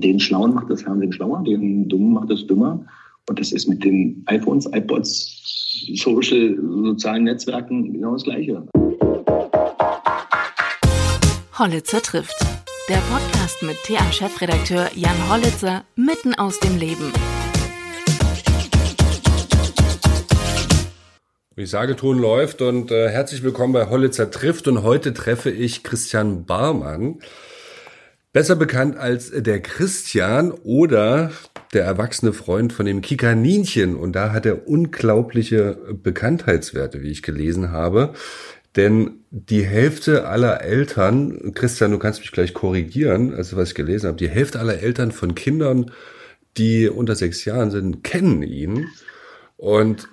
Den Schlauen macht das Fernsehen schlauer, den Dummen macht es dümmer. Und das ist mit den iPhones, iPods, Social, sozialen Netzwerken genau das Gleiche. Hollitzer trifft. Der Podcast mit TA-Chefredakteur Jan Hollitzer mitten aus dem Leben. Ich sage, Ton läuft und äh, herzlich willkommen bei Hollitzer trifft und heute treffe ich Christian Barmann. Besser bekannt als der Christian oder der erwachsene Freund von dem Kikaninchen. Und da hat er unglaubliche Bekanntheitswerte, wie ich gelesen habe. Denn die Hälfte aller Eltern, Christian, du kannst mich gleich korrigieren, also was ich gelesen habe, die Hälfte aller Eltern von Kindern, die unter sechs Jahren sind, kennen ihn. Und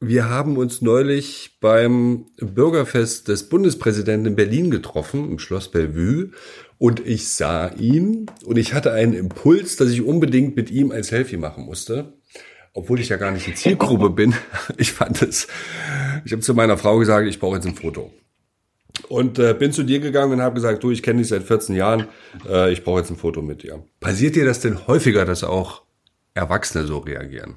wir haben uns neulich beim Bürgerfest des Bundespräsidenten in Berlin getroffen, im Schloss Bellevue. Und ich sah ihn und ich hatte einen Impuls, dass ich unbedingt mit ihm ein Selfie machen musste. Obwohl ich ja gar nicht die Zielgruppe bin. Ich fand es, ich habe zu meiner Frau gesagt, ich brauche jetzt ein Foto. Und äh, bin zu dir gegangen und habe gesagt, du, ich kenne dich seit 14 Jahren, äh, ich brauche jetzt ein Foto mit dir. Passiert dir das denn häufiger, dass auch Erwachsene so reagieren?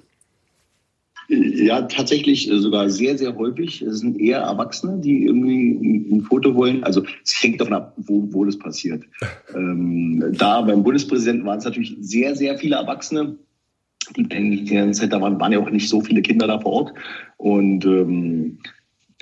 Ja, tatsächlich äh, sogar sehr, sehr häufig. Es sind eher Erwachsene, die irgendwie ein Foto wollen. Also es hängt davon ab, wo, wo das passiert. ähm, da beim Bundespräsidenten waren es natürlich sehr, sehr viele Erwachsene. Die, die ganze Zeit, da waren, waren ja auch nicht so viele Kinder da vor Ort. Und ähm,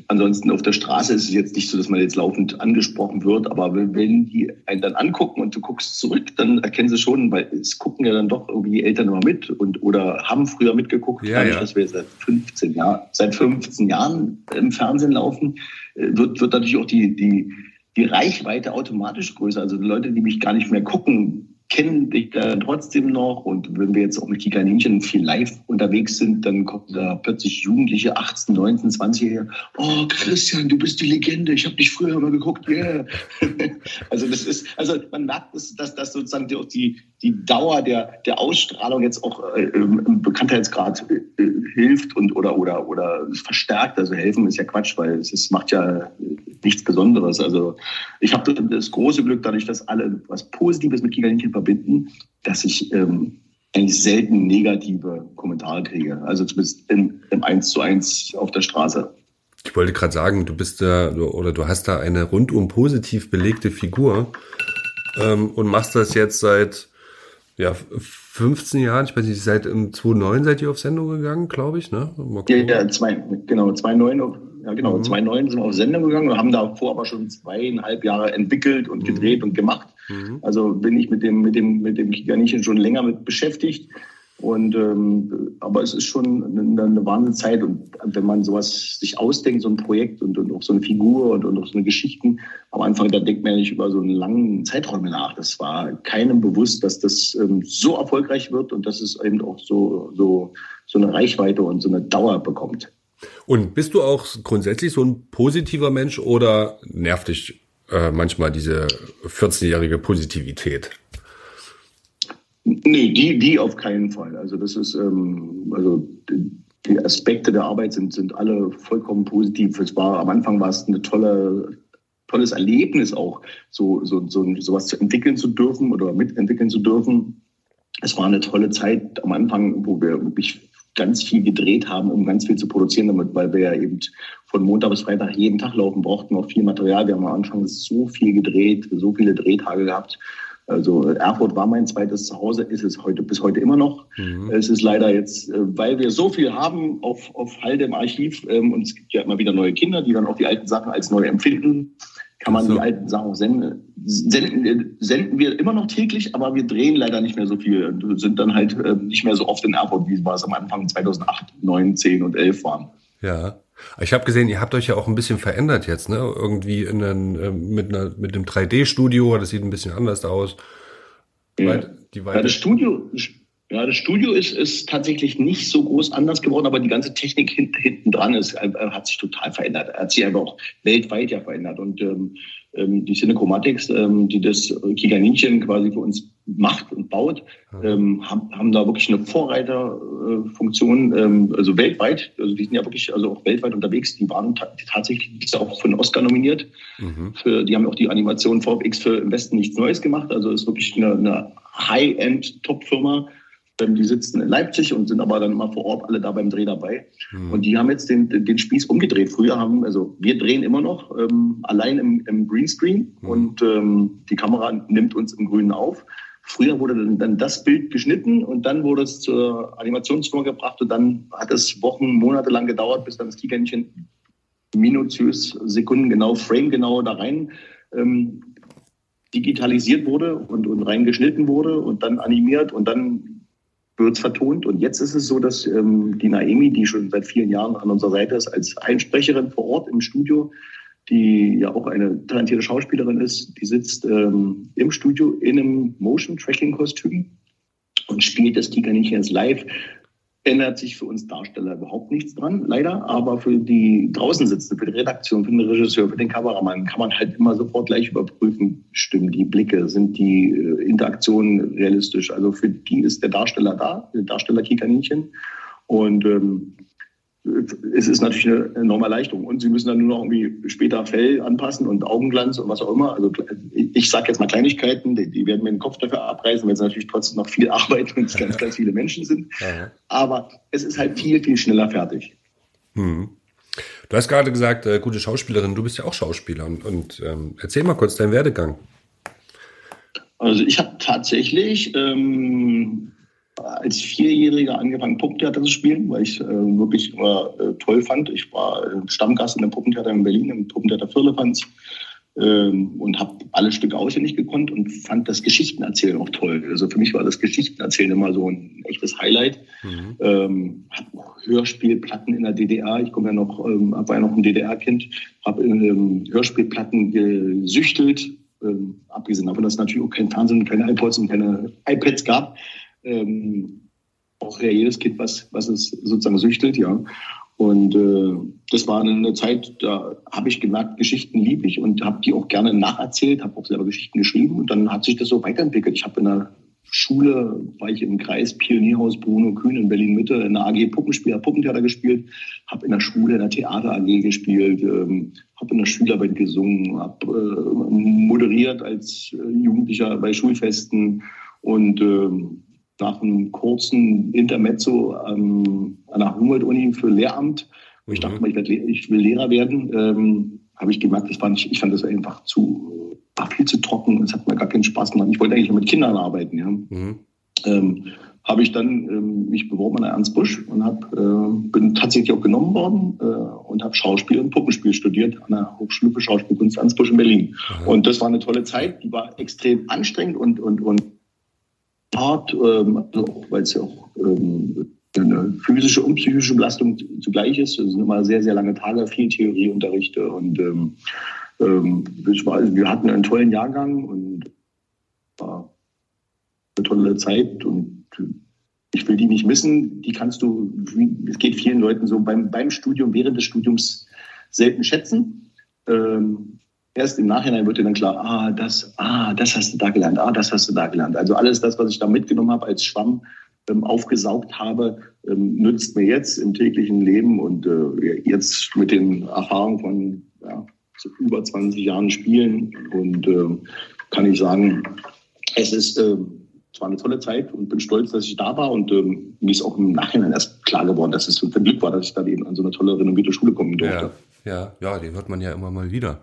Ansonsten auf der Straße ist es jetzt nicht so, dass man jetzt laufend angesprochen wird, aber wenn die einen dann angucken und du guckst zurück, dann erkennen sie schon, weil es gucken ja dann doch irgendwie die Eltern immer mit und oder haben früher mitgeguckt, ja, dadurch, ja. dass wir seit 15 Jahren, seit 15 Jahren im Fernsehen laufen, äh, wird, wird natürlich auch die, die, die Reichweite automatisch größer. Also Leute, die mich gar nicht mehr gucken, kennen dich dann trotzdem noch. Und wenn wir jetzt auch mit Kika Ninchen viel live unterwegs sind, dann kommen da plötzlich Jugendliche, 18, 19, 20 her. Oh, Christian, du bist die Legende. Ich habe dich früher immer geguckt. Yeah. also das ist, also man merkt, dass, dass, dass sozusagen auch die, die Dauer der, der Ausstrahlung jetzt auch äh, im Bekanntheitsgrad äh, hilft und oder oder oder verstärkt. Also helfen ist ja Quatsch, weil es macht ja nichts Besonderes. Also ich habe das große Glück, dadurch, dass alle was Positives mit Gigalinchen verbinden, dass ich ähm, eigentlich selten negative Kommentare kriege. Also zumindest im, im 1 zu 1 auf der Straße. Ich wollte gerade sagen, du bist da oder du hast da eine rundum positiv belegte Figur ähm, und machst das jetzt seit ja, 15 Jahren, ich weiß nicht, seit 2009 seid ihr auf Sendung gegangen, glaube ich, ne? Ja, ja, zwei, genau, 2009 ja, genau. Mhm. 2009 sind wir auf Sendung gegangen und haben davor aber schon zweieinhalb Jahre entwickelt und mhm. gedreht mhm. und gemacht. Mhm. Also bin ich mit dem, mit dem, mit dem Kiganischen schon länger mit beschäftigt. Und ähm, aber es ist schon eine, eine Wahnsinnszeit und wenn man sowas sich ausdenkt, so ein Projekt und, und auch so eine Figur und, und auch so eine Geschichten, am Anfang da denkt man ja nicht über so einen langen Zeitraum nach. Das war keinem bewusst, dass das ähm, so erfolgreich wird und dass es eben auch so so so eine Reichweite und so eine Dauer bekommt. Und bist du auch grundsätzlich so ein positiver Mensch oder nervt dich äh, manchmal diese 14-jährige Positivität? Nee, die, die auf keinen Fall. Also das ist, ähm, also die Aspekte der Arbeit sind, sind alle vollkommen positiv. Es war, am Anfang war es eine tolle, tolles Erlebnis auch, so, so, so sowas zu entwickeln zu dürfen oder mitentwickeln zu dürfen. Es war eine tolle Zeit am Anfang, wo wir wirklich ganz viel gedreht haben, um ganz viel zu produzieren damit, weil wir ja eben von Montag bis Freitag jeden Tag laufen brauchten, auch viel Material. Wir haben am Anfang so viel gedreht, so viele Drehtage gehabt. Also Erfurt war mein zweites Zuhause, ist es heute bis heute immer noch. Mhm. Es ist leider jetzt, äh, weil wir so viel haben auf, auf Halde im Archiv ähm, und es gibt ja immer wieder neue Kinder, die dann auch die alten Sachen als neu empfinden, kann man so. die alten Sachen auch senden. Senden, senden wir immer noch täglich, aber wir drehen leider nicht mehr so viel und sind dann halt äh, nicht mehr so oft in Erfurt, wie es war es am Anfang 2008, 9, 10 und 11 waren. Ja. Ich habe gesehen, ihr habt euch ja auch ein bisschen verändert jetzt, ne? Irgendwie in einen, äh, mit, einer, mit einem 3D-Studio, das sieht ein bisschen anders aus. Ja. Die ja, das Studio, ja, das Studio ist, ist tatsächlich nicht so groß anders geworden, aber die ganze Technik hint, hinten dran ist, äh, hat sich total verändert. Hat sich einfach auch weltweit ja verändert. Und ähm, ähm, die Cinechromatics, ähm, die das Giganinchen quasi für uns macht und baut, ähm, haben, haben da wirklich eine Vorreiterfunktion, ähm, also weltweit. Also die sind ja wirklich also auch weltweit unterwegs. Die waren tatsächlich auch für den Oscar nominiert. Mhm. Für, die haben auch die Animation VFX für im Westen nichts Neues gemacht. Also ist wirklich eine, eine High-End-Top-Firma. Die sitzen in Leipzig und sind aber dann immer vor Ort alle da beim Dreh dabei. Mhm. Und die haben jetzt den, den Spieß umgedreht. Früher haben, also wir drehen immer noch ähm, allein im, im Greenscreen mhm. und ähm, die Kamera nimmt uns im Grünen auf. Früher wurde dann, dann das Bild geschnitten und dann wurde es zur Animationsfirma gebracht und dann hat es Wochen, Monate lang gedauert, bis dann das Kikernchen minutiös, sekundengenau, framegenau da rein ähm, digitalisiert wurde und, und reingeschnitten wurde und dann animiert und dann wird vertont. Und jetzt ist es so, dass ähm, die Naemi, die schon seit vielen Jahren an unserer Seite ist, als Einsprecherin vor Ort im Studio, die ja auch eine talentierte Schauspielerin ist, die sitzt ähm, im Studio in einem Motion-Tracking-Kostüm und spielt das Tigerninchen live ändert sich für uns Darsteller überhaupt nichts dran, leider. Aber für die draußen sitzen, für die Redaktion, für den Regisseur, für den Kameramann kann man halt immer sofort gleich überprüfen, stimmen die Blicke, sind die äh, Interaktionen realistisch. Also für die ist der Darsteller da, der Darsteller Kikaninchen. Und ähm, es ist natürlich eine enorme Erleichterung. Und sie müssen dann nur noch irgendwie später Fell anpassen und Augenglanz und was auch immer. Also ich sage jetzt mal Kleinigkeiten, die, die, werden mir den Kopf dafür abreißen, weil es natürlich trotzdem noch viel Arbeit und es ganz, ganz viele Menschen sind. Ja. Aber es ist halt viel, viel schneller fertig. Hm. Du hast gerade gesagt, äh, gute Schauspielerin, du bist ja auch Schauspieler. Und, und ähm, erzähl mal kurz deinen Werdegang. Also ich habe tatsächlich ähm, als Vierjähriger angefangen, Puppentheater zu spielen, weil ich äh, wirklich immer äh, toll fand. Ich war äh, Stammgast in dem Puppentheater in Berlin, im Puppentheater Firlefanz ähm, und habe alle Stücke auswendig gekonnt und fand das Geschichtenerzählen auch toll. Also für mich war das Geschichtenerzählen immer so ein echtes Highlight. Mhm. Ähm, habe Hörspielplatten in der DDR. Ich komme ja noch, ähm, war ja noch ein DDR-Kind, habe ähm, Hörspielplatten gesüchtelt. Ähm, abgesehen davon, dass es natürlich auch kein Fernsehen, keine iPods und keine iPads gab, ähm, auch ja jedes Kind, was, was es sozusagen süchtelt, ja. Und äh, das war eine Zeit, da habe ich gemerkt, Geschichten liebe ich und habe die auch gerne nacherzählt, habe auch selber Geschichten geschrieben und dann hat sich das so weiterentwickelt. Ich habe in der Schule, war ich im Kreis Pionierhaus Bruno Kühn in Berlin-Mitte, in der AG Puppenspieler, Puppentheater gespielt, habe in der Schule in der Theater AG gespielt, ähm, habe in der Schülerband gesungen, habe äh, moderiert als äh, Jugendlicher bei Schulfesten und ähm, nach einem kurzen Intermezzo ähm, an der Humboldt-Uni für Lehramt, wo ich mhm. dachte, ich, werd, ich will Lehrer werden, ähm, habe ich gemerkt, das fand ich, ich fand das einfach zu, war viel zu trocken, es hat mir gar keinen Spaß gemacht. Ich wollte eigentlich mit Kindern arbeiten. Ja. Mhm. Ähm, habe ich dann ähm, mich beworben an Ernst Busch und hab, äh, bin tatsächlich auch genommen worden äh, und habe Schauspiel und Puppenspiel studiert an der Hochschule für Schauspielkunst Ernst Busch in Berlin. Mhm. Und das war eine tolle Zeit, die war extrem anstrengend und, und, und hart, ähm, also weil es ja auch ähm, eine physische und psychische Belastung zugleich ist. Es sind immer sehr, sehr lange Tage, viel Theorieunterrichte und ähm, ähm, war, also wir hatten einen tollen Jahrgang und war eine tolle Zeit und ich will die nicht missen. Die kannst du, es geht vielen Leuten so beim, beim Studium, während des Studiums selten schätzen. Ähm, erst im Nachhinein wird dir dann klar, ah, das, ah, das hast du da gelernt, ah, das hast du da gelernt. Also alles das, was ich da mitgenommen habe als Schwamm, ähm, aufgesaugt habe, ähm, nützt mir jetzt im täglichen Leben und äh, jetzt mit den Erfahrungen von ja, so über 20 Jahren Spielen und äh, kann ich sagen, es ist äh, zwar eine tolle Zeit und bin stolz, dass ich da war und ähm, mir ist auch im Nachhinein erst klar geworden, dass es ein Glück war, dass ich da eben an so eine tolle renommierte Schule kommen durfte. Ja, ja, ja, die hört man ja immer mal wieder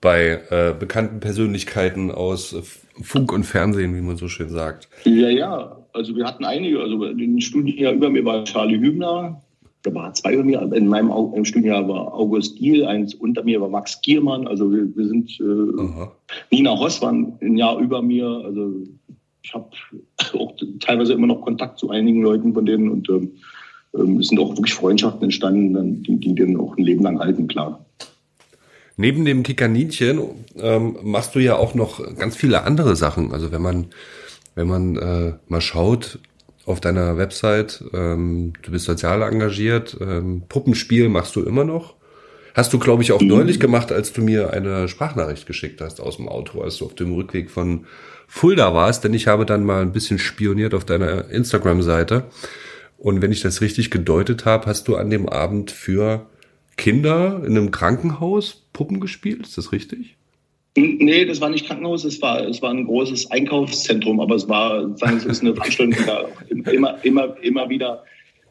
bei äh, bekannten Persönlichkeiten aus Funk und Fernsehen, wie man so schön sagt. Ja, ja. Also wir hatten einige. Also im Studienjahr über mir war Charlie Hübner. Da war zwei über mir. In meinem im Studienjahr war August Giel. Eins unter mir war Max Giermann. Also wir, wir sind. Äh, Nina Hoss war ein Jahr über mir. Also ich habe auch teilweise immer noch Kontakt zu einigen Leuten von denen und ähm, ähm es sind auch wirklich Freundschaften entstanden, die, die dann auch ein Leben lang halten, klar. Neben dem Kickerninchen ähm, machst du ja auch noch ganz viele andere Sachen. Also wenn man, wenn man äh, mal schaut auf deiner Website, ähm, du bist sozial engagiert, ähm, Puppenspiel machst du immer noch. Hast du, glaube ich, auch mhm. neulich gemacht, als du mir eine Sprachnachricht geschickt hast aus dem Auto, als du auf dem Rückweg von Fulda warst, denn ich habe dann mal ein bisschen spioniert auf deiner Instagram-Seite. Und wenn ich das richtig gedeutet habe, hast du an dem Abend für Kinder in einem Krankenhaus Puppen gespielt, ist das richtig? Nee, das war nicht Krankenhaus, es war, es war ein großes Einkaufszentrum, aber es war, es ist eine Veranstaltung, die da immer, immer, immer wieder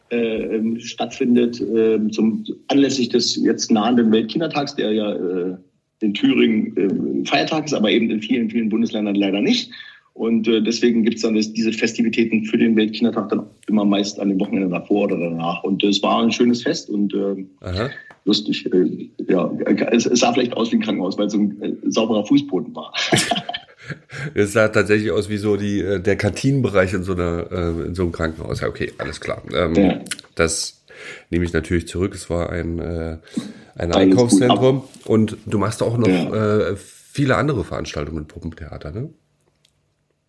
äh, stattfindet, äh, zum, anlässlich des jetzt nahenden Weltkindertags, der ja äh, in Thüringen äh, Feiertag ist, aber eben in vielen, vielen Bundesländern leider nicht. Und äh, deswegen gibt es dann das, diese Festivitäten für den Weltkindertag dann immer meist an den Wochenenden davor oder danach. Und es war ein schönes Fest und äh, lustig. Äh, ja, es, es, sah vielleicht aus wie ein Krankenhaus, weil es so ein äh, sauberer Fußboden war. es sah tatsächlich aus wie so die, äh, der Kantinenbereich in so, einer, äh, in so einem Krankenhaus. Ja, okay, alles klar. Ähm, ja. Das nehme ich natürlich zurück. Es war ein, ein Einkaufszentrum. Und du machst auch noch ja. äh, viele andere Veranstaltungen mit Puppentheater, ne?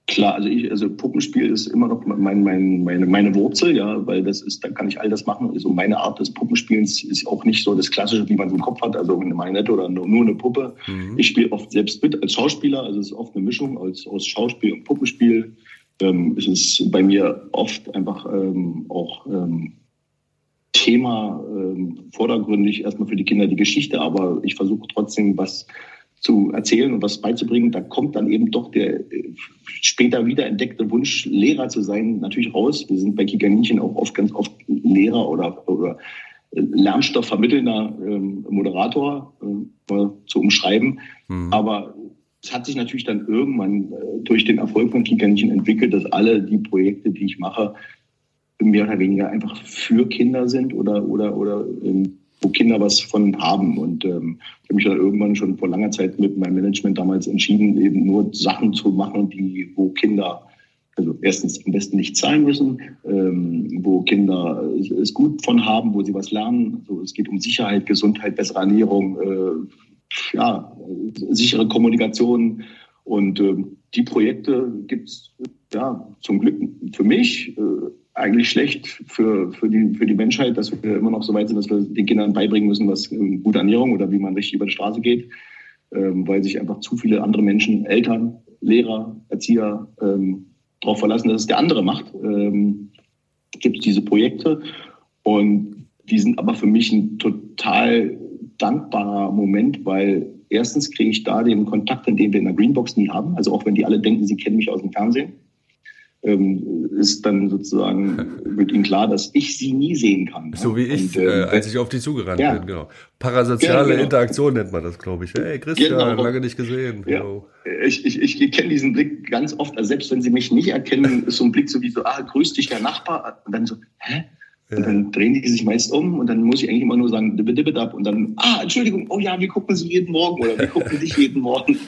Klar, also ich, also Puppenspiel ist immer noch mein, mein, meine, meine Wurzel, ja, weil das ist, dann kann ich all das machen. Also meine Art des Puppenspielens ist auch nicht so das Klassische, wie man es im Kopf hat, also eine Marionette oder nur, nur eine Puppe. Mhm. Ich spiele oft selbst mit als Schauspieler, also es ist oft eine Mischung aus, aus Schauspiel und Puppenspiel. Ähm, es ist bei mir oft einfach ähm, auch ähm, Thema ähm, vordergründig erstmal für die Kinder die Geschichte, aber ich versuche trotzdem was zu erzählen und was beizubringen, da kommt dann eben doch der äh, später wiederentdeckte Wunsch, Lehrer zu sein, natürlich raus. Wir sind bei Kikaninchen auch oft ganz oft Lehrer oder, oder äh, Lernstoffvermittelnder ähm, Moderator äh, zu umschreiben. Mhm. Aber es hat sich natürlich dann irgendwann äh, durch den Erfolg von Kikaninchen entwickelt, dass alle die Projekte, die ich mache, mehr oder weniger einfach für Kinder sind oder, oder, oder ähm, wo Kinder was von haben. Und ähm, ich habe mich dann irgendwann schon vor langer Zeit mit meinem Management damals entschieden, eben nur Sachen zu machen, die, wo Kinder also erstens am besten nicht zahlen müssen, ähm, wo Kinder es gut von haben, wo sie was lernen. Also es geht um Sicherheit, Gesundheit, bessere Ernährung, äh, ja, sichere Kommunikation. Und äh, die Projekte gibt es ja, zum Glück für mich äh, eigentlich schlecht für, für, die, für die Menschheit, dass wir immer noch so weit sind, dass wir den Kindern beibringen müssen, was ähm, gute Ernährung oder wie man richtig über die Straße geht, ähm, weil sich einfach zu viele andere Menschen, Eltern, Lehrer, Erzieher ähm, darauf verlassen, dass es der andere macht. Ähm, gibt es diese Projekte und die sind aber für mich ein total dankbarer Moment, weil erstens kriege ich da den Kontakt, den wir in der Greenbox nie haben. Also auch wenn die alle denken, sie kennen mich aus dem Fernsehen ähm, ist dann sozusagen, wird ihnen klar, dass ich sie nie sehen kann. So wie ich, und, äh, als ich auf die zugerannt ja. bin, genau. Parasoziale genau. Interaktion nennt man das, glaube ich. Hey Christian, genau. lange nicht gesehen. Ja. Ich, ich, ich, ich kenne diesen Blick ganz oft, also selbst wenn sie mich nicht erkennen, ist so ein Blick so wie so, ah, grüß dich der Nachbar. Und dann so, hä? Und dann drehen die sich meist um und dann muss ich eigentlich immer nur sagen, dibbe, dibbe, ab. Und dann, ah, Entschuldigung, oh ja, wir gucken sie jeden Morgen oder wir gucken dich jeden Morgen.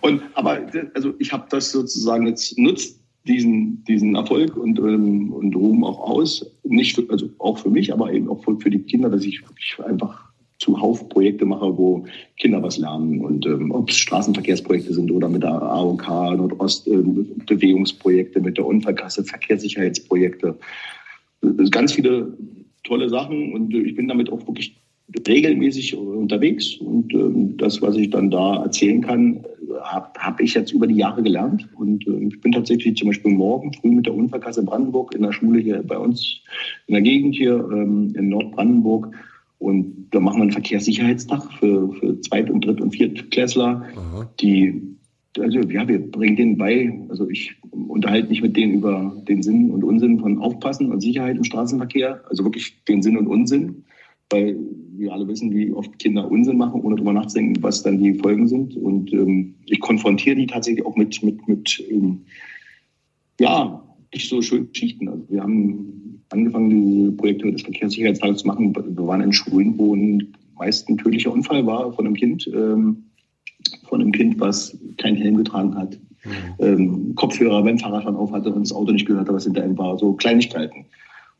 Und, aber, also ich habe das sozusagen jetzt nutzt diesen, diesen Erfolg und, ähm, und Ruhm auch aus. Nicht für, also auch für mich, aber eben auch für, die Kinder, dass ich wirklich einfach zuhauf Projekte mache, wo Kinder was lernen. Und ähm, ob es Straßenverkehrsprojekte sind oder mit der AOK, Nordost, äh, Bewegungsprojekte, mit der Unfallkasse, Verkehrssicherheitsprojekte. Ganz viele tolle Sachen und ich bin damit auch wirklich regelmäßig unterwegs. Und ähm, das, was ich dann da erzählen kann, habe hab ich jetzt über die Jahre gelernt. Und äh, ich bin tatsächlich zum Beispiel morgen früh mit der Unfallkasse Brandenburg in der Schule hier bei uns in der Gegend hier ähm, in Nordbrandenburg. Und da machen wir einen Verkehrssicherheitstag für, für Zweit- und Dritt- und Viertklässler, Aha. die also ja, wir bringen denen bei, also ich unterhalte mich mit denen über den Sinn und Unsinn von Aufpassen und Sicherheit im Straßenverkehr, also wirklich den Sinn und Unsinn weil wir alle wissen, wie oft Kinder Unsinn machen, ohne darüber nachzudenken, was dann die Folgen sind. Und ähm, ich konfrontiere die tatsächlich auch mit, mit, mit ähm, ja, nicht so schönen Geschichten. Also wir haben angefangen, diese Projekte des Verkehrssicherheitstages zu machen. Wir waren in Schulen, wo ein meist ein tödlicher Unfall war von einem Kind, ähm, von einem Kind, was keinen Helm getragen hat. Mhm. Ähm, Kopfhörer beim Fahrradfahren auf hatte und das Auto nicht gehört hat, was hinter ihm war. So Kleinigkeiten.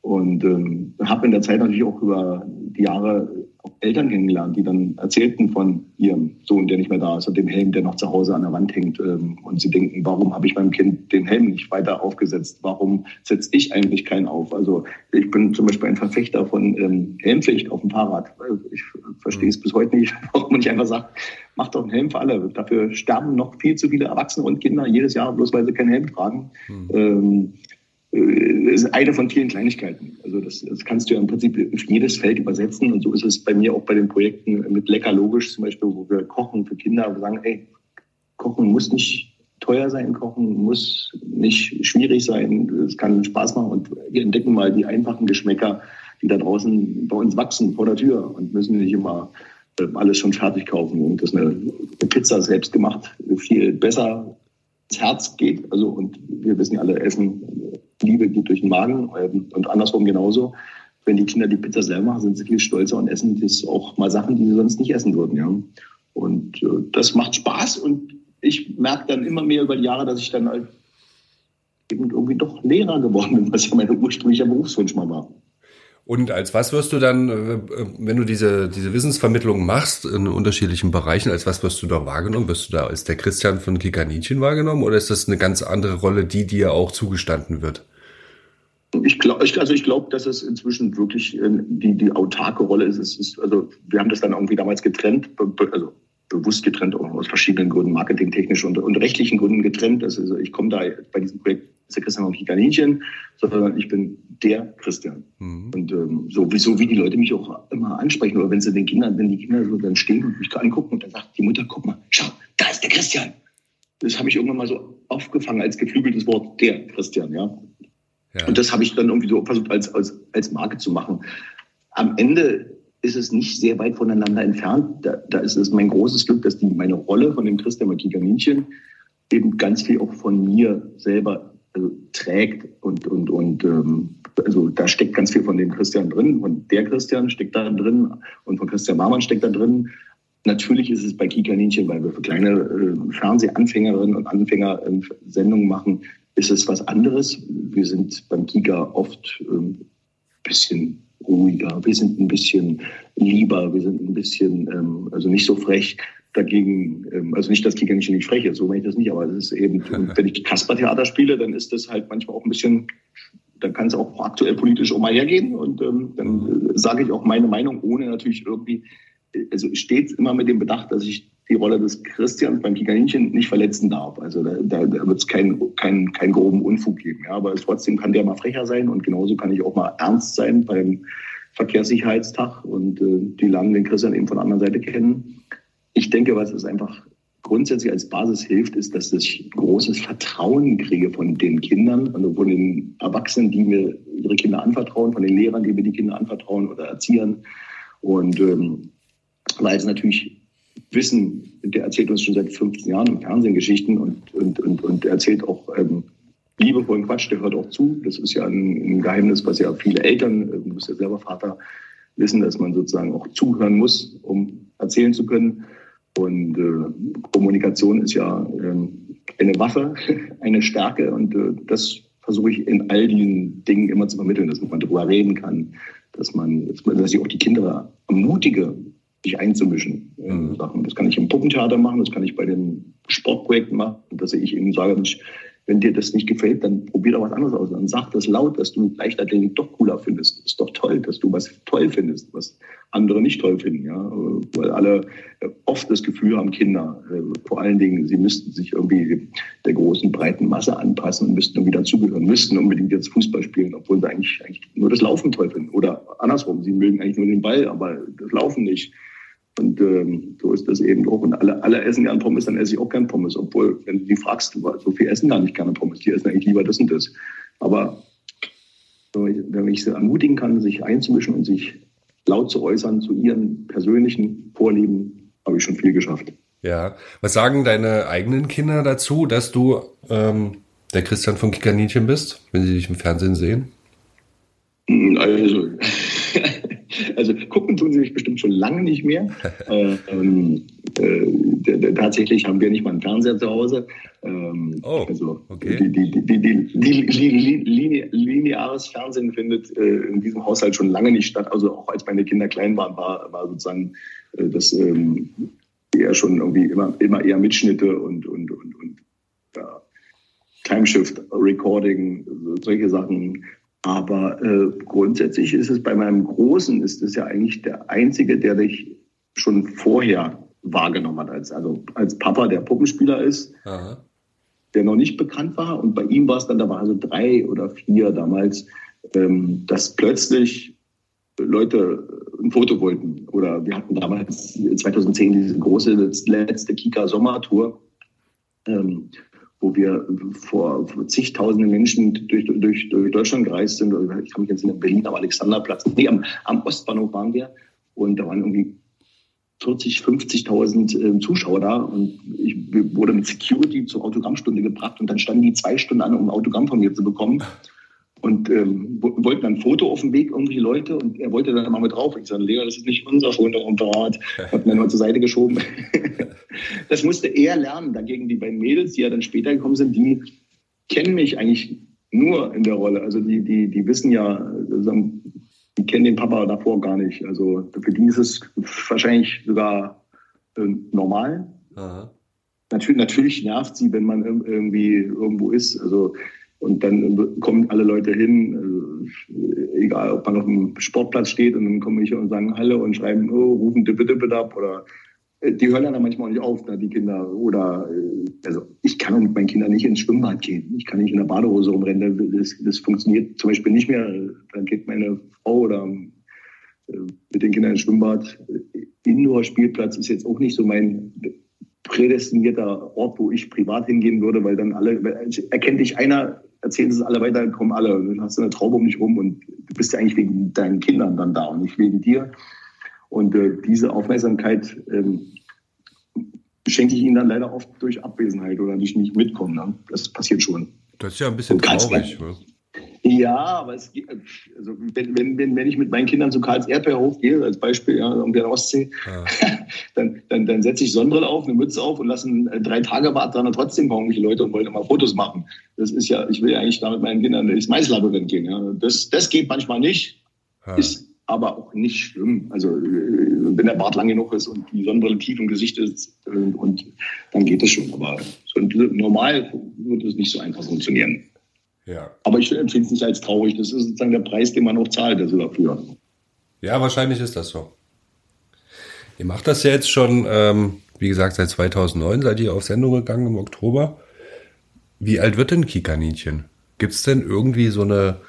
Und ähm, habe in der Zeit natürlich auch über die Jahre auch Eltern kennengelernt, die dann erzählten von ihrem Sohn, der nicht mehr da ist, und dem Helm, der noch zu Hause an der Wand hängt. Ähm, und sie denken, warum habe ich meinem Kind den Helm nicht weiter aufgesetzt? Warum setze ich eigentlich keinen auf? Also ich bin zum Beispiel ein Verfechter von ähm, Helmpflicht auf dem Fahrrad. Ich verstehe es bis heute nicht, warum man nicht einfach sagt, macht doch einen Helm für alle. Dafür sterben noch viel zu viele Erwachsene und Kinder jedes Jahr, bloß weil sie keinen Helm tragen. Mhm. Ähm, äh, ist eine von vielen Kleinigkeiten. Also das, das kannst du ja im Prinzip auf jedes Feld übersetzen. Und so ist es bei mir auch bei den Projekten mit Lecker Logisch zum Beispiel, wo wir kochen für Kinder und sagen, ey, Kochen muss nicht teuer sein, Kochen muss nicht schwierig sein. Es kann Spaß machen und wir entdecken mal die einfachen Geschmäcker, die da draußen bei uns wachsen vor der Tür und müssen nicht immer äh, alles schon fertig kaufen. Und das eine, eine Pizza selbst gemacht viel besser ins Herz geht. Also und wir wissen ja alle, Essen, Liebe geht durch den Magen ähm, und andersrum genauso. Wenn die Kinder die Pizza selber machen, sind sie viel stolzer und essen das auch mal Sachen, die sie sonst nicht essen würden. Ja. Und äh, das macht Spaß und ich merke dann immer mehr über die Jahre, dass ich dann halt eben irgendwie doch Lehrer geworden bin, was ja mein ursprünglicher Berufswunsch mal war. Und als was wirst du dann, äh, wenn du diese, diese Wissensvermittlung machst in unterschiedlichen Bereichen, als was wirst du da wahrgenommen? Wirst du da als der Christian von Kikaninchen wahrgenommen oder ist das eine ganz andere Rolle, die dir auch zugestanden wird? Ich glaube, also ich glaube, dass es inzwischen wirklich äh, die, die autarke Rolle ist. Es ist. Also wir haben das dann irgendwie damals getrennt, also bewusst getrennt, auch aus verschiedenen Gründen, marketingtechnisch und, und rechtlichen Gründen getrennt. Also ich komme da bei diesem Projekt ist der Christian auch nicht Kaninchen, sondern ich bin der Christian. Mhm. Und ähm, so, so wie die Leute mich auch immer ansprechen, oder wenn sie den Kindern, wenn die Kinder so dann stehen und mich angucken und dann sagt die Mutter, guck mal, schau, da ist der Christian. Das habe ich irgendwann mal so aufgefangen als geflügeltes Wort, der Christian, ja. Und das habe ich dann irgendwie so versucht als, als, als Marke zu machen. Am Ende ist es nicht sehr weit voneinander entfernt. Da, da ist es mein großes Glück, dass die meine Rolle von dem Christian Makikaninchen eben ganz viel auch von mir selber also, trägt und und und ähm, also da steckt ganz viel von dem Christian drin und der Christian steckt da drin und von Christian Marmann steckt da drin. Natürlich ist es bei Kikaninchen, weil wir für kleine äh, Fernsehanfängerinnen und Anfänger äh, Sendungen machen, ist es was anderes. Wir sind beim Kika oft ähm, bisschen ruhiger, wir sind ein bisschen lieber, wir sind ein bisschen, ähm, also nicht so frech dagegen, ähm, also nicht, dass Kika nicht, nicht frech ist, so meine ich das nicht, aber es ist eben, wenn ich Kasper-Theater spiele, dann ist das halt manchmal auch ein bisschen, dann kann es auch aktuell politisch auch mal hergehen und ähm, dann äh, sage ich auch meine Meinung, ohne natürlich irgendwie, also stets immer mit dem Bedacht, dass ich die Rolle des Christians beim Kikaninchen nicht verletzen darf. Also da, da, da wird es keinen kein, kein groben Unfug geben. Ja, aber trotzdem kann der mal frecher sein und genauso kann ich auch mal ernst sein beim Verkehrssicherheitstag und äh, die lernen den Christian eben von der anderen Seite kennen. Ich denke, was es einfach grundsätzlich als Basis hilft, ist, dass ich großes Vertrauen kriege von den Kindern, also von den Erwachsenen, die mir ihre Kinder anvertrauen, von den Lehrern, die mir die Kinder anvertrauen oder Erziehern. Und ähm, weil es natürlich wissen, der erzählt uns schon seit 15 Jahren im Fernsehen Geschichten und, und, und, und erzählt auch ähm, liebevollen Quatsch, der hört auch zu. Das ist ja ein, ein Geheimnis, was ja viele Eltern, äh, du bist ja selber Vater, wissen, dass man sozusagen auch zuhören muss, um erzählen zu können. Und äh, Kommunikation ist ja äh, eine Waffe, eine Stärke und äh, das versuche ich in all diesen Dingen immer zu vermitteln, dass man darüber reden kann, dass man, dass ich auch die Kinder ermutige, sich einzumischen in mhm. Sachen. Das kann ich im Puppentheater machen, das kann ich bei den Sportprojekten machen, dass ich ihnen sage, Mensch, wenn dir das nicht gefällt, dann probier doch was anderes aus. Dann sag das laut, dass du Leichtathletik doch cooler findest. Ist doch toll, dass du was toll findest, was andere nicht toll finden. Ja? Weil alle oft das Gefühl haben, Kinder, äh, vor allen Dingen, sie müssten sich irgendwie der großen, breiten Masse anpassen und müssten irgendwie dazugehören, müssten unbedingt jetzt Fußball spielen, obwohl sie eigentlich, eigentlich nur das Laufen toll finden. Oder andersrum, sie mögen eigentlich nur den Ball, aber das Laufen nicht. Und ähm, so ist das eben auch. Und alle, alle essen gern Pommes, dann esse ich auch gern Pommes. Obwohl, wenn du die fragst, so viel essen gar nicht gerne Pommes. Die essen eigentlich lieber das und das. Aber wenn ich sie ermutigen kann, sich einzumischen und sich laut zu äußern zu ihren persönlichen Vorlieben, habe ich schon viel geschafft. Ja. Was sagen deine eigenen Kinder dazu, dass du ähm, der Christian von Kikaninchen bist, wenn sie dich im Fernsehen sehen? Also, also gucken tun sie mich bestimmt schon lange nicht mehr. ähm, äh, tatsächlich haben wir nicht mal einen Fernseher zu Hause. Ähm, oh, also okay. die, die, die, die, lineares Fernsehen findet äh, in diesem Haushalt schon lange nicht statt. Also auch als meine Kinder klein waren, war, war sozusagen äh, das ähm, eher schon irgendwie immer, immer eher Mitschnitte und, und, und, und ja, Timeshift, Recording, solche Sachen aber äh, grundsätzlich ist es bei meinem Großen, ist es ja eigentlich der Einzige, der dich schon vorher wahrgenommen hat, als, also als Papa, der Puppenspieler ist, Aha. der noch nicht bekannt war. Und bei ihm war es dann, da war also drei oder vier damals, ähm, dass plötzlich Leute ein Foto wollten. Oder wir hatten damals 2010 diese große letzte Kika Sommertour ähm, wo wir vor, zigtausenden Menschen durch, durch, durch Deutschland gereist sind. Ich kann mich jetzt in Berlin am Alexanderplatz, nee, am, am Ostbahnhof waren wir. Und da waren irgendwie 40, 50.000 äh, Zuschauer da und ich wurde mit Security zur Autogrammstunde gebracht und dann standen die zwei Stunden an, um ein Autogramm von mir zu bekommen und ähm, wollten ein Foto auf dem Weg, irgendwelche Leute, und er wollte dann mal mit drauf. Ich sage, Leo, das ist nicht unser Fotoapparat. Hat mir nur zur Seite geschoben. das musste er lernen. Dagegen die beiden Mädels, die ja dann später gekommen sind, die kennen mich eigentlich nur in der Rolle. Also die, die, die wissen ja, die kennen den Papa davor gar nicht. Also für die ist es wahrscheinlich sogar äh, normal. Aha. Natürlich, natürlich nervt sie, wenn man irgendwie irgendwo ist. Also und dann kommen alle Leute hin, also, egal ob man auf dem Sportplatz steht und dann kommen ich und sagen Hallo und schreiben, oh, rufen Dippe Dippe ab oder äh, die hören dann manchmal auch nicht auf, ne, die Kinder. Oder äh, also ich kann mit meinen Kindern nicht ins Schwimmbad gehen. Ich kann nicht in der Badehose rumrennen. Das, das funktioniert zum Beispiel nicht mehr. Dann geht meine Frau oder äh, mit den Kindern ins Schwimmbad. Indoor-Spielplatz ist jetzt auch nicht so mein prädestinierter Ort, wo ich privat hingehen würde, weil dann alle, erkennt dich einer, erzählen es alle weiter, kommen alle. Dann hast du eine Traube um dich rum und du bist ja eigentlich wegen deinen Kindern dann da und nicht wegen dir. Und äh, diese Aufmerksamkeit ähm, schenke ich ihnen dann leider oft durch Abwesenheit oder durch nicht mitkommen. Ne? Das passiert schon. Das ist ja ein bisschen traurig. Ja, aber es, also wenn, wenn, wenn, wenn ich mit meinen Kindern zu Karls Erdbeerhof gehe, als Beispiel, ja, um der Ostsee, ja. dann, dann, dann setze ich Sonnenbrille auf, eine Mütze auf und lasse einen äh, drei Tage Bad dran und trotzdem kommen irgendwelche Leute und wollen mal Fotos machen. Das ist ja, ich will ja eigentlich da mit meinen Kindern ins Maislabyrinth gehen. Ja. Das, das geht manchmal nicht, ja. ist aber auch nicht schlimm. Also äh, wenn der Bart lang genug ist und die Sonnenbrille tief im Gesicht ist, äh, und dann geht es schon. Aber so normal wird es nicht so einfach funktionieren. Ja. Aber ich empfinde es nicht als traurig. Das ist sozusagen der Preis, den man auch zahlt also dafür. Ja, wahrscheinlich ist das so. Ihr macht das ja jetzt schon, ähm, wie gesagt, seit 2009 seid ihr auf Sendung gegangen im Oktober. Wie alt wird denn Kikaninchen? Gibt es denn irgendwie so eine,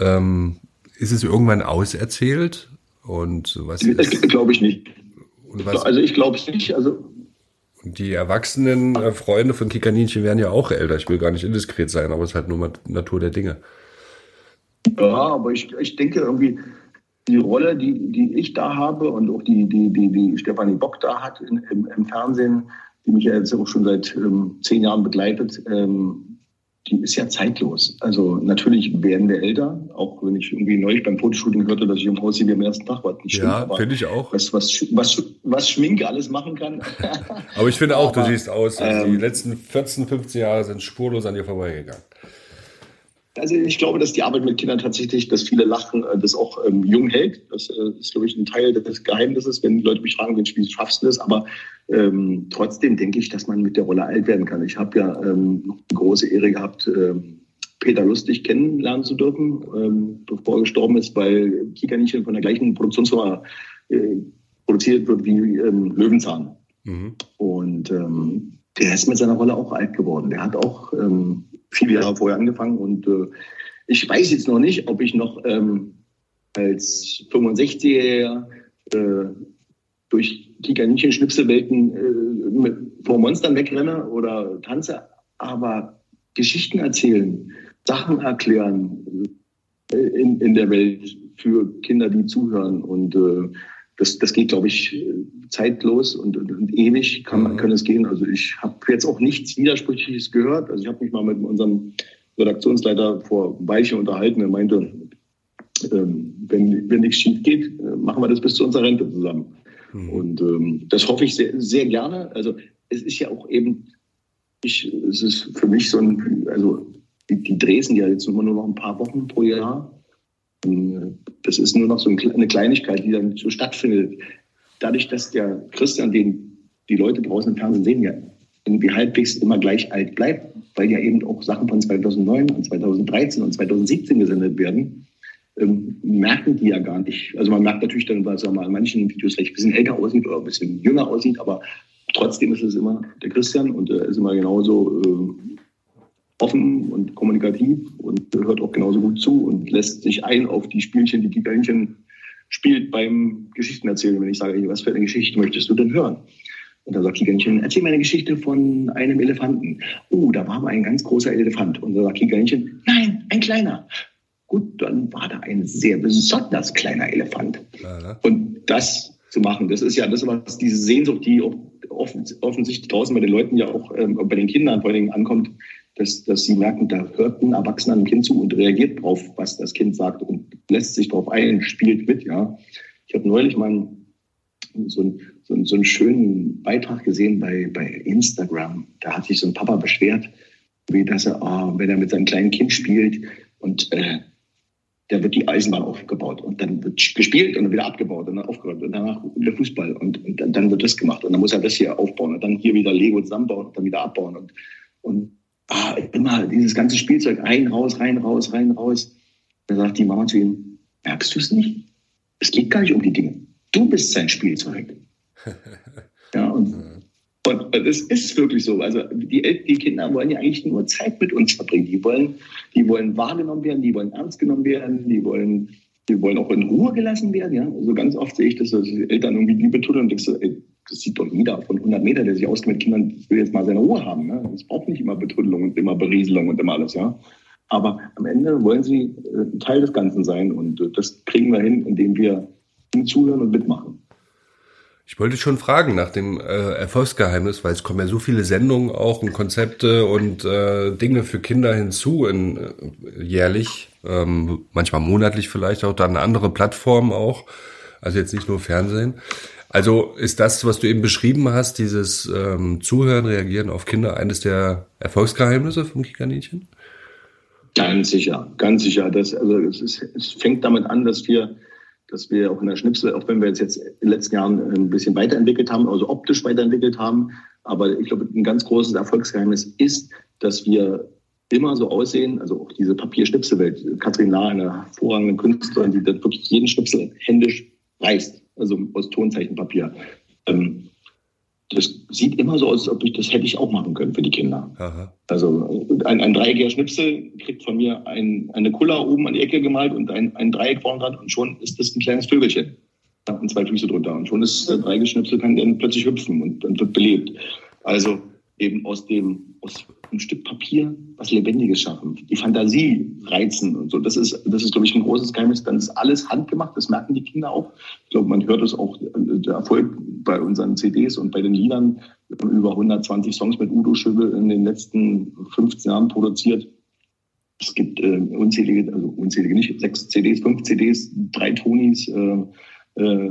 ähm, ist es irgendwann auserzählt? Und was ist, glaube ich nicht. also ich glaube es nicht. Also die erwachsenen äh, Freunde von Kikaninchen werden ja auch älter. Ich will gar nicht indiskret sein, aber es ist halt nur mal Natur der Dinge. Ja, aber ich, ich denke irgendwie, die Rolle, die, die ich da habe und auch die, die, die, die Stefanie Bock da hat in, im, im Fernsehen, die mich ja jetzt auch schon seit ähm, zehn Jahren begleitet, ähm, die ist ja zeitlos. Also natürlich werden wir älter, auch wenn ich irgendwie neulich beim Fotoshooting hörte, dass ich im Haus wie am ersten Tag war. Nicht ja, finde ich auch. Was, was, was, was Schminke alles machen kann. Aber ich finde auch, Aber, du siehst aus. Also ähm, die letzten 14, 15 Jahre sind spurlos an dir vorbeigegangen. Also ich glaube, dass die Arbeit mit Kindern tatsächlich, dass viele lachen, äh, das auch ähm, jung hält. Das äh, ist, glaube ich, ein Teil des Geheimnisses, wenn die Leute mich fragen, wie schaffst du das? Aber ähm, trotzdem denke ich, dass man mit der Rolle alt werden kann. Ich habe ja ähm, noch die große Ehre gehabt, ähm, Peter Lustig kennenlernen zu dürfen, ähm, bevor er gestorben ist, weil Kika nicht von der gleichen Produktionsfirma äh, produziert wird wie ähm, Löwenzahn. Mhm. Und der ist mit seiner Rolle auch alt geworden. Der hat auch ähm, viele Jahre vorher angefangen und äh, ich weiß jetzt noch nicht, ob ich noch ähm, als 65-Jähriger äh, durch die Kaninchen-Schnipselwelten äh, vor Monstern wegrenne oder tanze, aber Geschichten erzählen, Sachen erklären äh, in, in der Welt für Kinder, die zuhören und äh, das, das geht, glaube ich, zeitlos und, und, und ewig kann, mhm. kann es gehen. Also ich habe jetzt auch nichts Widersprüchliches gehört. Also ich habe mich mal mit unserem Redaktionsleiter vor Weiche unterhalten. Er meinte, ähm, wenn, wenn nichts schief geht, äh, machen wir das bis zu unserer Rente zusammen. Mhm. Und ähm, das hoffe ich sehr, sehr gerne. Also es ist ja auch eben, ich, es ist für mich so ein, also die, die Dresden ja jetzt immer nur noch ein paar Wochen pro Jahr. Das ist nur noch so eine Kleinigkeit, die dann so stattfindet. Dadurch, dass der Christian, den die Leute draußen im Fernsehen sehen, ja irgendwie halbwegs immer gleich alt bleibt, weil ja eben auch Sachen von 2009 und 2013 und 2017 gesendet werden, ähm, merken die ja gar nicht. Also man merkt natürlich dann, was man in manchen Videos vielleicht ein bisschen älter aussieht oder ein bisschen jünger aussieht, aber trotzdem ist es immer der Christian und er ist immer genauso äh, offen und kommunikativ und hört auch genauso gut zu und lässt sich ein auf die Spielchen, die Giganchen spielt beim Geschichtenerzählen, wenn ich sage, was für eine Geschichte möchtest du denn hören? Und da sagt Kikerchen, erzähl mir eine Geschichte von einem Elefanten. Oh, da war mal ein ganz großer Elefant. Und da sagt Kikerchen, nein, ein kleiner. Gut, dann war da ein sehr besonders kleiner Elefant. Aha. Und das zu machen, das ist ja das, was diese Sehnsucht, die offensichtlich draußen bei den Leuten ja auch ähm, bei den Kindern vor allen Dingen ankommt, dass, dass sie merken, da hört ein Erwachsener einem Kind zu und reagiert drauf, was das Kind sagt und lässt sich darauf ein, spielt mit. Ja, ich habe neulich mal so, ein, so, ein, so einen schönen Beitrag gesehen bei, bei Instagram. Da hat sich so ein Papa beschwert, wie dass er, oh, wenn er mit seinem kleinen Kind spielt und äh, da wird die Eisenbahn aufgebaut und dann wird gespielt und dann wieder abgebaut und dann aufgeräumt und danach wieder Fußball und, und dann, dann, wird das gemacht und dann muss er das hier aufbauen und dann hier wieder Lego zusammenbauen und dann wieder abbauen und, und ah, immer dieses ganze Spielzeug rein, raus, rein, raus, rein, raus. Da sagt die Mama zu ihm, merkst du es nicht? Es geht gar nicht um die Dinge. Du bist sein Spielzeug. ja, und, und, es ist wirklich so. Also die, die Kinder wollen ja eigentlich nur Zeit mit uns verbringen. Die wollen, die wollen wahrgenommen werden, die wollen ernst genommen werden, die wollen, die wollen auch in Ruhe gelassen werden. Ja? Also ganz oft sehe ich, dass die Eltern irgendwie Liebe tun und denkst so, ey, das sieht doch jeder von 100 Meter, der sich auskennt mit Kindern, will jetzt mal seine Ruhe haben. Ne? Es braucht nicht immer Betüddelung und immer Berieselung und immer alles. Ja? Aber am Ende wollen sie äh, Teil des Ganzen sein und äh, das kriegen wir hin, indem wir zuhören und mitmachen. Ich wollte schon fragen nach dem äh, Erfolgsgeheimnis, weil es kommen ja so viele Sendungen auch und Konzepte und äh, Dinge für Kinder hinzu in, äh, jährlich, ähm, manchmal monatlich vielleicht auch dann andere Plattformen auch, also jetzt nicht nur Fernsehen. Also ist das, was du eben beschrieben hast, dieses ähm, Zuhören, Reagieren auf Kinder, eines der Erfolgsgeheimnisse vom Kikaninchen? Ganz sicher, ganz sicher. Das, also es, ist, es fängt damit an, dass wir dass wir auch in der Schnipsel, auch wenn wir jetzt, jetzt in den letzten Jahren ein bisschen weiterentwickelt haben, also optisch weiterentwickelt haben, aber ich glaube, ein ganz großes Erfolgsgeheimnis ist, dass wir immer so aussehen, also auch diese Papierschnipselwelt. Katrin Lahr, eine hervorragende Künstlerin, die dann wirklich jeden Schnipsel händisch reißt, also aus Tonzeichenpapier. Ähm, das sieht immer so aus, als ob ich das hätte ich auch machen können für die Kinder. Aha. Also ein, ein dreieckiger Schnipsel kriegt von mir ein, eine Kulla oben an die Ecke gemalt und ein, ein Dreieck vorn dran und schon ist das ein kleines Vögelchen und zwei Füße drunter und schon ist der Dreigeschnipsel kann dann plötzlich hüpfen und dann wird belebt. Also eben aus dem aus einem Stück Papier was Lebendiges schaffen, die Fantasie reizen und so. Das ist, das ist, glaube ich, ein großes Geheimnis. Dann ist alles handgemacht. Das merken die Kinder auch. Ich glaube, man hört es auch, der Erfolg bei unseren CDs und bei den Liedern. Wir haben über 120 Songs mit Udo Schübel in den letzten 15 Jahren produziert. Es gibt äh, unzählige, also unzählige nicht, sechs CDs, fünf CDs, drei Tonis, äh, äh,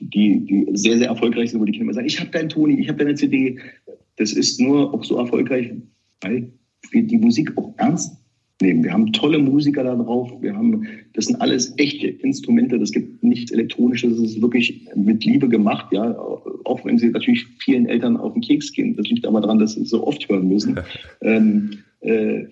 die, die sehr, sehr erfolgreich sind, wo die Kinder sagen, ich habe deinen Toni, ich habe deine CD. Das ist nur auch so erfolgreich, weil wir die Musik auch ernst nehmen. Wir haben tolle Musiker da drauf. Wir haben, das sind alles echte Instrumente. Das gibt nichts Elektronisches. Das ist wirklich mit Liebe gemacht. Ja, auch wenn sie natürlich vielen Eltern auf den Keks gehen. Das liegt aber daran, dass sie so oft hören müssen. ähm, äh,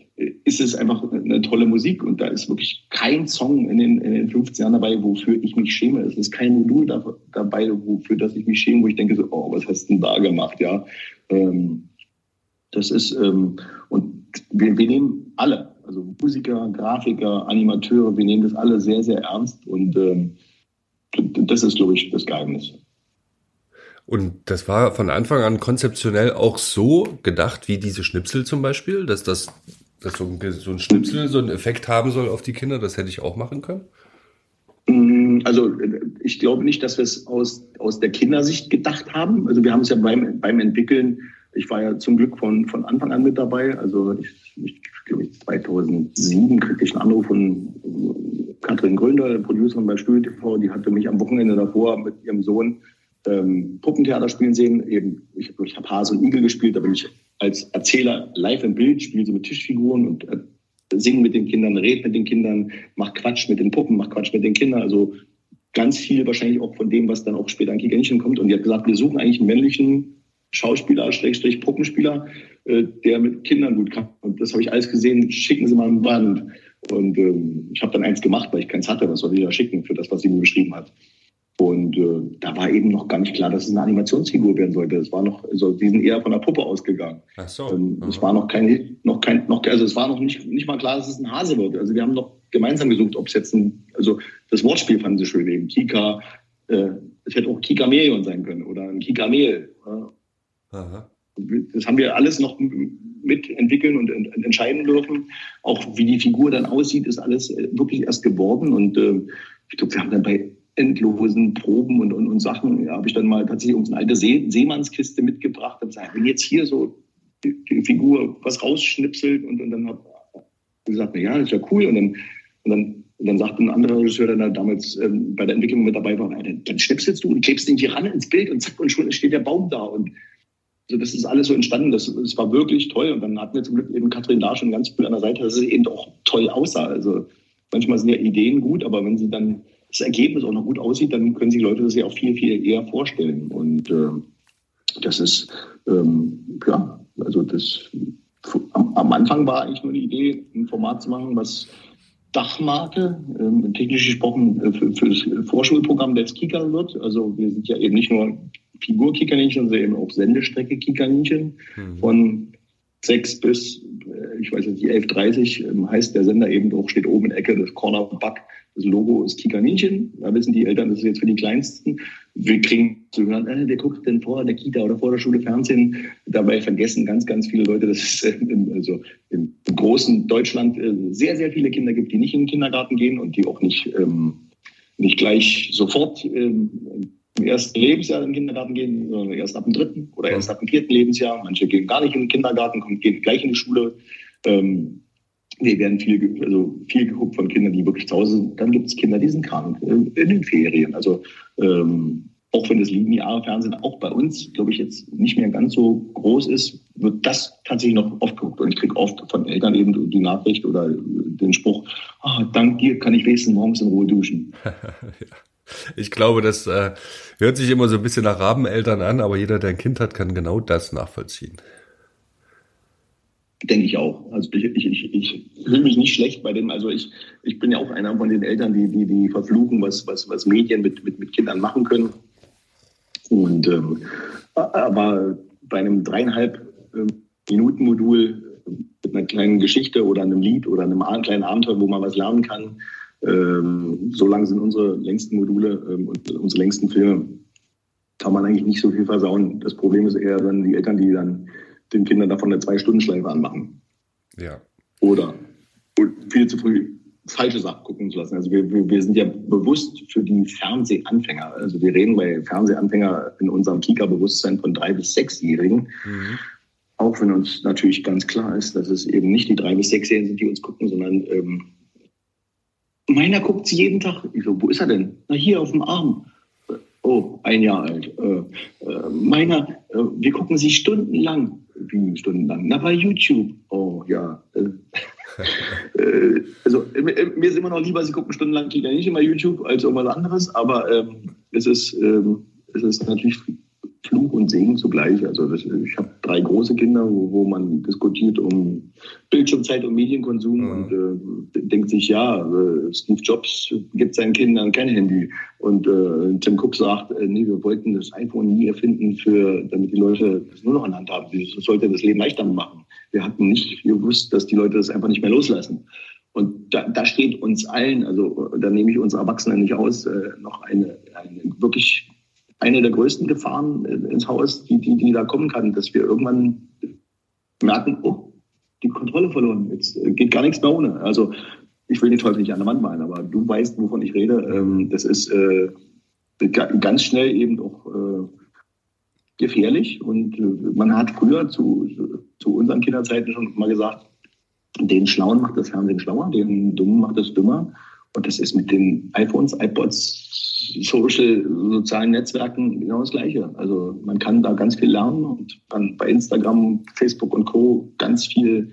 ist es einfach eine tolle Musik und da ist wirklich kein Song in den, in den 15 Jahren dabei, wofür ich mich schäme. Es ist kein Modul da, dabei, wofür dass ich mich schäme, wo ich denke so, oh, was hast du denn da gemacht, ja. Ähm, das ist, ähm, und wir, wir nehmen alle, also Musiker, Grafiker, Animateure, wir nehmen das alle sehr, sehr ernst und ähm, das ist, glaube ich, das Geheimnis. Und das war von Anfang an konzeptionell auch so gedacht wie diese Schnipsel zum Beispiel, dass das dass so ein, so ein Schnipsel so einen Effekt haben soll auf die Kinder, das hätte ich auch machen können? Mm, also ich glaube nicht, dass wir es aus, aus der Kindersicht gedacht haben. Also wir haben es ja beim, beim Entwickeln ich war ja zum Glück von, von Anfang an mit dabei. Also ich, ich glaube, 2007 kriegte ich einen Anruf von Katrin Gründer, der Producerin bei Studio TV. Die hatte mich am Wochenende davor mit ihrem Sohn ähm, Puppentheater spielen sehen. Eben, ich, ich habe Hase und Igel gespielt, da bin ich als Erzähler live im Bild, spiele so mit Tischfiguren und äh, singe mit den Kindern, rede mit den Kindern, mach Quatsch mit den Puppen, mach Quatsch mit den Kindern. Also ganz viel wahrscheinlich auch von dem, was dann auch später an Kikänchen kommt. Und die hat gesagt, wir suchen eigentlich einen männlichen Schauspieler, Schrägstrich Puppenspieler, äh, der mit Kindern gut kann. Und das habe ich alles gesehen. Schicken Sie mal ein Band. Und ähm, ich habe dann eins gemacht, weil ich keins hatte. Was soll ich da schicken für das, was sie mir geschrieben hat? Und äh, da war eben noch gar nicht klar, dass es eine Animationsfigur werden sollte. Es war noch, also die sind eher von der Puppe ausgegangen. Ach so. Ähm, es war noch kein, noch kein, noch, also es war noch nicht, nicht mal klar, dass es ein Hase wird. Also wir haben noch gemeinsam gesucht, ob es jetzt ein, also das Wortspiel fanden sie schön eben. Kika, äh, es hätte auch Kika Merion sein können oder ein Kika Mehl. Aha. Das haben wir alles noch mitentwickeln und entscheiden dürfen. Auch wie die Figur dann aussieht, ist alles äh, wirklich erst geworden. Und äh, ich glaube, wir haben dann bei endlosen Proben und, und, und Sachen, ja, habe ich dann mal tatsächlich uns eine alte See, Seemannskiste mitgebracht und gesagt, wenn jetzt hier so die, die Figur was rausschnipselt und, und dann habe ich gesagt, na ja, ist ja cool. Und dann, und dann, und dann sagt ein anderer Regisseur, der damals ähm, bei der Entwicklung mit dabei war, dann, dann schnipselst du und klebst den hier ran ins Bild und zack, und schon steht der Baum da. Und also das ist alles so entstanden. Das, das war wirklich toll. Und dann hatten wir zum Glück eben Katrin da schon ganz viel an der Seite, dass es eben auch toll aussah. Also manchmal sind ja Ideen gut, aber wenn sie dann das Ergebnis auch noch gut aussieht, dann können sich Leute das ja auch viel, viel eher vorstellen. Und äh, das ist, ähm, ja, also das am, am, Anfang war eigentlich nur die Idee, ein Format zu machen, was Dachmarke, ähm, technisch gesprochen, äh, für, für, das Vorschulprogramm des Kika wird. Also wir sind ja eben nicht nur Figur-Kikaninchen, sondern eben auch Sendestrecke-Kikaninchen mhm. von sechs bis, ich weiß nicht, 11.30 ähm, heißt der Sender eben auch, steht oben in der Ecke, das Cornerback das Logo ist Kikaninchen. Da wissen die Eltern, das ist jetzt für die Kleinsten. Wir kriegen zu hören, äh, wer guckt denn vor der Kita oder vor der Schule Fernsehen? Dabei vergessen ganz, ganz viele Leute, dass es äh, im, also im großen Deutschland äh, sehr, sehr viele Kinder gibt, die nicht in den Kindergarten gehen und die auch nicht, ähm, nicht gleich sofort ähm, im ersten Lebensjahr in den Kindergarten gehen, sondern erst ab dem dritten oder erst ab dem vierten Lebensjahr. Manche gehen gar nicht in den Kindergarten, gehen gleich in die Schule. Ähm, wir werden viel, also viel geguckt von Kindern, die wirklich zu Hause sind. Dann gibt es Kinder, die sind krank äh, in den Ferien. Also ähm, auch wenn das lineare Fernsehen auch bei uns, glaube ich, jetzt nicht mehr ganz so groß ist, wird das tatsächlich noch oft geguckt. Und ich kriege oft von Eltern eben die Nachricht oder den Spruch, oh, dank dir kann ich wenigstens morgens in Ruhe duschen. ja. Ich glaube, das äh, hört sich immer so ein bisschen nach Rabeneltern an, aber jeder, der ein Kind hat, kann genau das nachvollziehen. Denke ich auch. Also ich, ich, ich, ich fühle mich nicht schlecht bei dem. Also ich, ich bin ja auch einer von den Eltern, die, die, die verfluchen, was, was, was Medien mit, mit, mit Kindern machen können. Und ähm, aber bei einem dreieinhalb ähm, Minuten Modul mit einer kleinen Geschichte oder einem Lied oder einem kleinen Abenteuer, wo man was lernen kann, ähm, so lang sind unsere längsten Module ähm, und unsere längsten Filme, kann man eigentlich nicht so viel versauen. Das Problem ist eher dann die Eltern, die dann den Kindern davon eine Zwei-Stunden-Schleife anmachen. Ja. Oder viel zu früh falsche Sachen gucken zu lassen. Also wir, wir sind ja bewusst für die Fernsehanfänger. Also wir reden bei Fernsehanfänger in unserem Kika-Bewusstsein von drei bis sechsjährigen. Mhm. Auch wenn uns natürlich ganz klar ist, dass es eben nicht die drei bis sechsjährigen sind, die uns gucken, sondern ähm, meiner guckt sie jeden Tag. Ich so, wo ist er denn? Na hier auf dem Arm. Oh, ein Jahr alt. Äh, äh, meiner, äh, wir gucken sie stundenlang. Wie stundenlang? Na, bei YouTube. Oh, ja. Also, mir ist immer noch lieber, sie gucken stundenlang Kinder nicht immer YouTube als irgendwas anderes, aber ähm, es, ist, ähm, es ist natürlich Fluch und Segen zugleich. Also das, ich habe drei große Kinder, wo, wo, man diskutiert um Bildschirmzeit und Medienkonsum mhm. und äh, denkt sich, ja, äh, Steve Jobs gibt seinen Kindern kein Handy. Und äh, Tim Cook sagt, äh, nee, wir wollten das iPhone nie erfinden, für, damit die Leute das nur noch in Hand haben. Das sollte das Leben leichter machen. Wir hatten nicht gewusst, dass die Leute das einfach nicht mehr loslassen. Und da, da steht uns allen, also da nehme ich uns Erwachsenen nicht aus, äh, noch eine, eine wirklich eine der größten Gefahren ins Haus, die, die, die da kommen kann, dass wir irgendwann merken, oh, die Kontrolle verloren, jetzt geht gar nichts mehr ohne. Also ich will den Teufel nicht an der Wand malen, aber du weißt, wovon ich rede. Ähm, das ist äh, ganz schnell eben auch äh, gefährlich und äh, man hat früher zu, zu unseren Kinderzeiten schon mal gesagt, den Schlauen macht das Fernsehen schlauer, den Dummen macht es dümmer. Und das ist mit den iPhones, iPods, Social, sozialen Netzwerken genau das Gleiche. Also man kann da ganz viel lernen und kann bei Instagram, Facebook und Co. ganz viel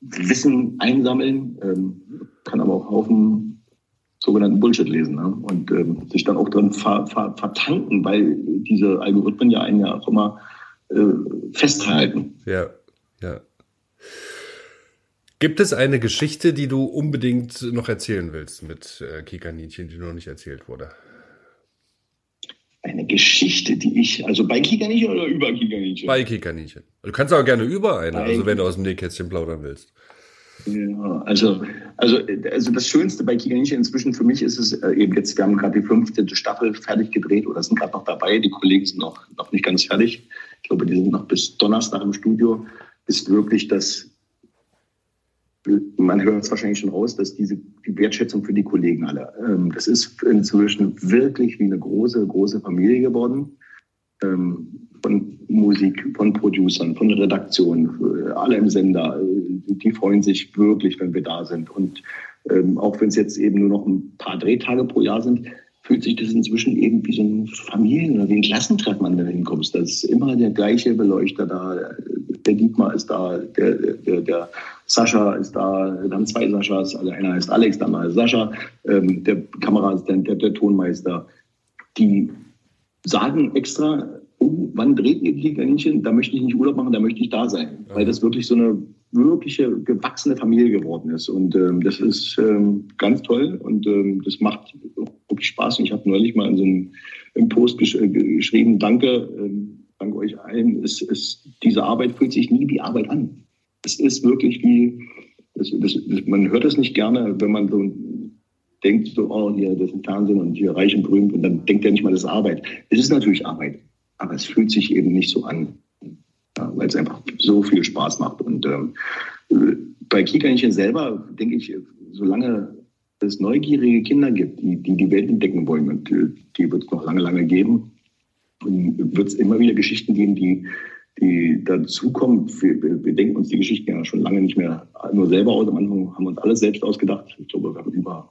Wissen einsammeln, ähm, kann aber auch Haufen sogenannten Bullshit lesen ne? und ähm, sich dann auch drin ver, ver, vertanken, weil diese Algorithmen ja einen ja auch immer äh, festhalten. Ja, ja. Gibt es eine Geschichte, die du unbedingt noch erzählen willst mit äh, Kikaninchen, die noch nicht erzählt wurde? Eine Geschichte, die ich, also bei Kikaninchen oder über Kikaninchen? Bei Kikaninchen. Du kannst aber gerne über eine, also wenn du aus dem Nähkästchen plaudern willst. Ja, also, also, also das Schönste bei Kikaninchen inzwischen für mich ist es äh, eben jetzt, wir haben gerade die fünfte Staffel fertig gedreht oder sind gerade noch dabei. Die Kollegen sind noch, noch nicht ganz fertig. glaube, die sind noch bis Donnerstag im Studio, ist wirklich das, man hört es wahrscheinlich schon raus, dass diese die Wertschätzung für die Kollegen alle, ähm, das ist inzwischen wirklich wie eine große, große Familie geworden. Ähm, von Musik, von Producern, von Redaktion, äh, alle im Sender, äh, die freuen sich wirklich, wenn wir da sind. Und ähm, auch wenn es jetzt eben nur noch ein paar Drehtage pro Jahr sind, fühlt sich das inzwischen eben wie so ein Familien- oder wie ein Klassentreff, man da hinkommst. Da ist immer der gleiche Beleuchter da, der Dietmar ist da, der, der, der Sascha ist da, dann zwei Saschas, also einer heißt Alex, dann mal Sascha, ähm, der Kameraassistent, der, der Tonmeister. Die sagen extra, oh, wann dreht ihr die Kaninchen? Da möchte ich nicht Urlaub machen, da möchte ich da sein. Weil das wirklich so eine wirkliche gewachsene Familie geworden ist. Und ähm, das ist ähm, ganz toll und ähm, das macht wirklich Spaß. Und ich habe neulich mal in so einem im Post gesch äh, geschrieben, danke, ähm, danke euch allen. Es, es, diese Arbeit fühlt sich nie wie Arbeit an. Es ist wirklich wie, das, das, das, man hört es nicht gerne, wenn man so denkt, so, oh, hier, das ist ein Fernsehen und hier reich und berühmt und dann denkt er nicht mal, das ist Arbeit. Es ist natürlich Arbeit, aber es fühlt sich eben nicht so an ja, weil es einfach so viel Spaß macht. Und ähm, bei Kikaninchen selber denke ich, solange es neugierige Kinder gibt, die die, die Welt entdecken wollen, und äh, die wird es noch lange, lange geben, wird es immer wieder Geschichten geben, die, die dazukommen. Wir, wir denken uns die Geschichten ja schon lange nicht mehr nur selber aus. Am Anfang haben wir uns alles selbst ausgedacht. Ich glaube, wir haben über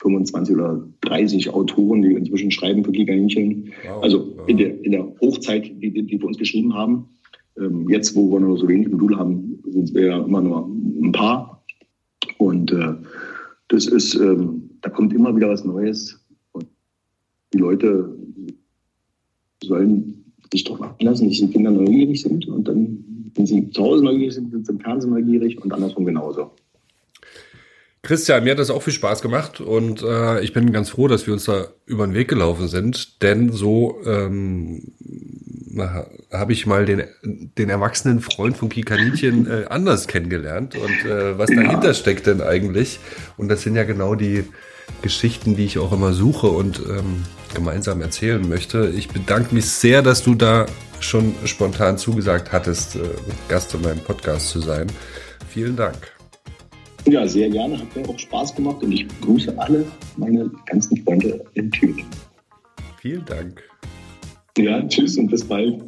25 oder 30 Autoren, die inzwischen schreiben für Giganinchen. Wow, also in der, in der Hochzeit, die, die wir uns geschrieben haben. Ähm, jetzt, wo wir nur so wenig Module haben, sind wir ja immer nur ein paar. Und äh, das ist, ähm, da kommt immer wieder was Neues. Und die Leute sollen sich doch einlassen, dass die Kinder neugierig sind. Und dann, wenn sie zu Hause neugierig sind, sind sie im Fernsehen neugierig und andersrum genauso. Christian, mir hat das auch viel Spaß gemacht und äh, ich bin ganz froh, dass wir uns da über den Weg gelaufen sind, denn so ähm, habe ich mal den, den erwachsenen Freund von Kikaninchen äh, anders kennengelernt und äh, was dahinter ja. steckt denn eigentlich. Und das sind ja genau die Geschichten, die ich auch immer suche und ähm, gemeinsam erzählen möchte. Ich bedanke mich sehr, dass du da schon spontan zugesagt hattest, äh, Gast in meinem Podcast zu sein. Vielen Dank. Ja, sehr gerne. Hat mir auch Spaß gemacht und ich grüße alle meine ganzen Freunde in Thüringen. Vielen Dank. Ja, tschüss und bis bald.